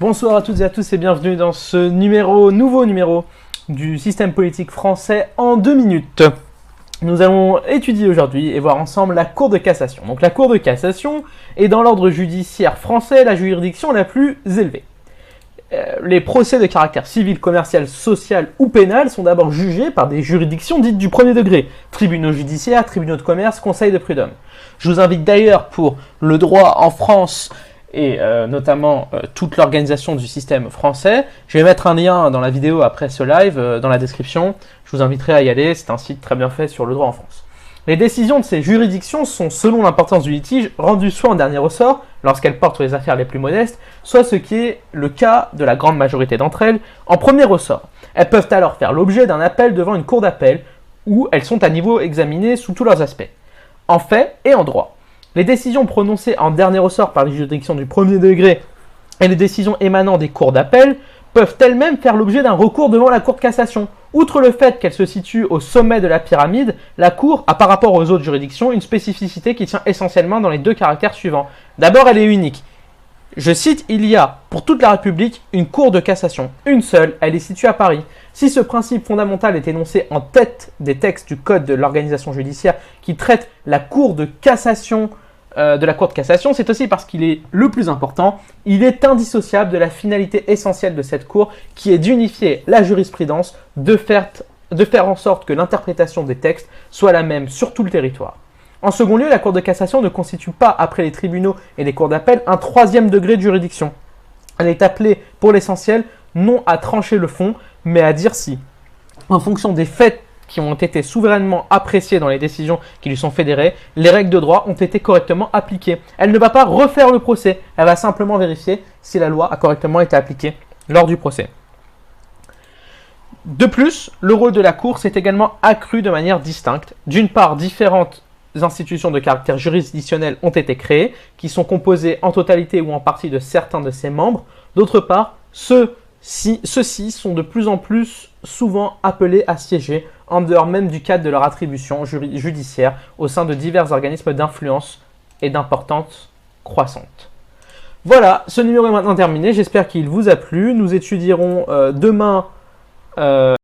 Bonsoir à toutes et à tous et bienvenue dans ce numéro, nouveau numéro du système politique français en deux minutes. Nous allons étudier aujourd'hui et voir ensemble la Cour de cassation. Donc la Cour de cassation est dans l'ordre judiciaire français la juridiction la plus élevée. Euh, les procès de caractère civil, commercial, social ou pénal sont d'abord jugés par des juridictions dites du premier degré, tribunaux judiciaires, tribunaux de commerce, conseils de prud'homme. Je vous invite d'ailleurs pour le droit en France et euh, notamment euh, toute l'organisation du système français. Je vais mettre un lien dans la vidéo après ce live, euh, dans la description. Je vous inviterai à y aller, c'est un site très bien fait sur le droit en France. Les décisions de ces juridictions sont, selon l'importance du litige, rendues soit en dernier ressort, lorsqu'elles portent sur les affaires les plus modestes, soit ce qui est le cas de la grande majorité d'entre elles, en premier ressort. Elles peuvent alors faire l'objet d'un appel devant une cour d'appel, où elles sont à niveau examinées sous tous leurs aspects, en fait et en droit. Les décisions prononcées en dernier ressort par les juridictions du premier degré et les décisions émanant des cours d'appel peuvent elles-mêmes faire l'objet d'un recours devant la Cour de cassation. Outre le fait qu'elle se situe au sommet de la pyramide, la Cour a par rapport aux autres juridictions une spécificité qui tient essentiellement dans les deux caractères suivants. D'abord, elle est unique. Je cite, il y a pour toute la République une Cour de cassation, une seule, elle est située à Paris. Si ce principe fondamental est énoncé en tête des textes du Code de l'organisation judiciaire qui traite la Cour de cassation euh, de la Cour de cassation, c'est aussi parce qu'il est le plus important, il est indissociable de la finalité essentielle de cette Cour qui est d'unifier la jurisprudence, de faire, de faire en sorte que l'interprétation des textes soit la même sur tout le territoire. En second lieu, la Cour de cassation ne constitue pas, après les tribunaux et les cours d'appel, un troisième degré de juridiction. Elle est appelée, pour l'essentiel, non à trancher le fond, mais à dire si, en fonction des faits qui ont été souverainement appréciées dans les décisions qui lui sont fédérées, les règles de droit ont été correctement appliquées. Elle ne va pas refaire le procès, elle va simplement vérifier si la loi a correctement été appliquée lors du procès. De plus, le rôle de la Cour s'est également accru de manière distincte. D'une part, différentes institutions de caractère juridictionnel ont été créées, qui sont composées en totalité ou en partie de certains de ses membres. D'autre part, ceux ceux-ci sont de plus en plus souvent appelés à siéger en dehors même du cadre de leur attribution judiciaire au sein de divers organismes d'influence et d'importance croissante. Voilà, ce numéro est maintenant terminé, j'espère qu'il vous a plu. Nous étudierons euh, demain... Euh,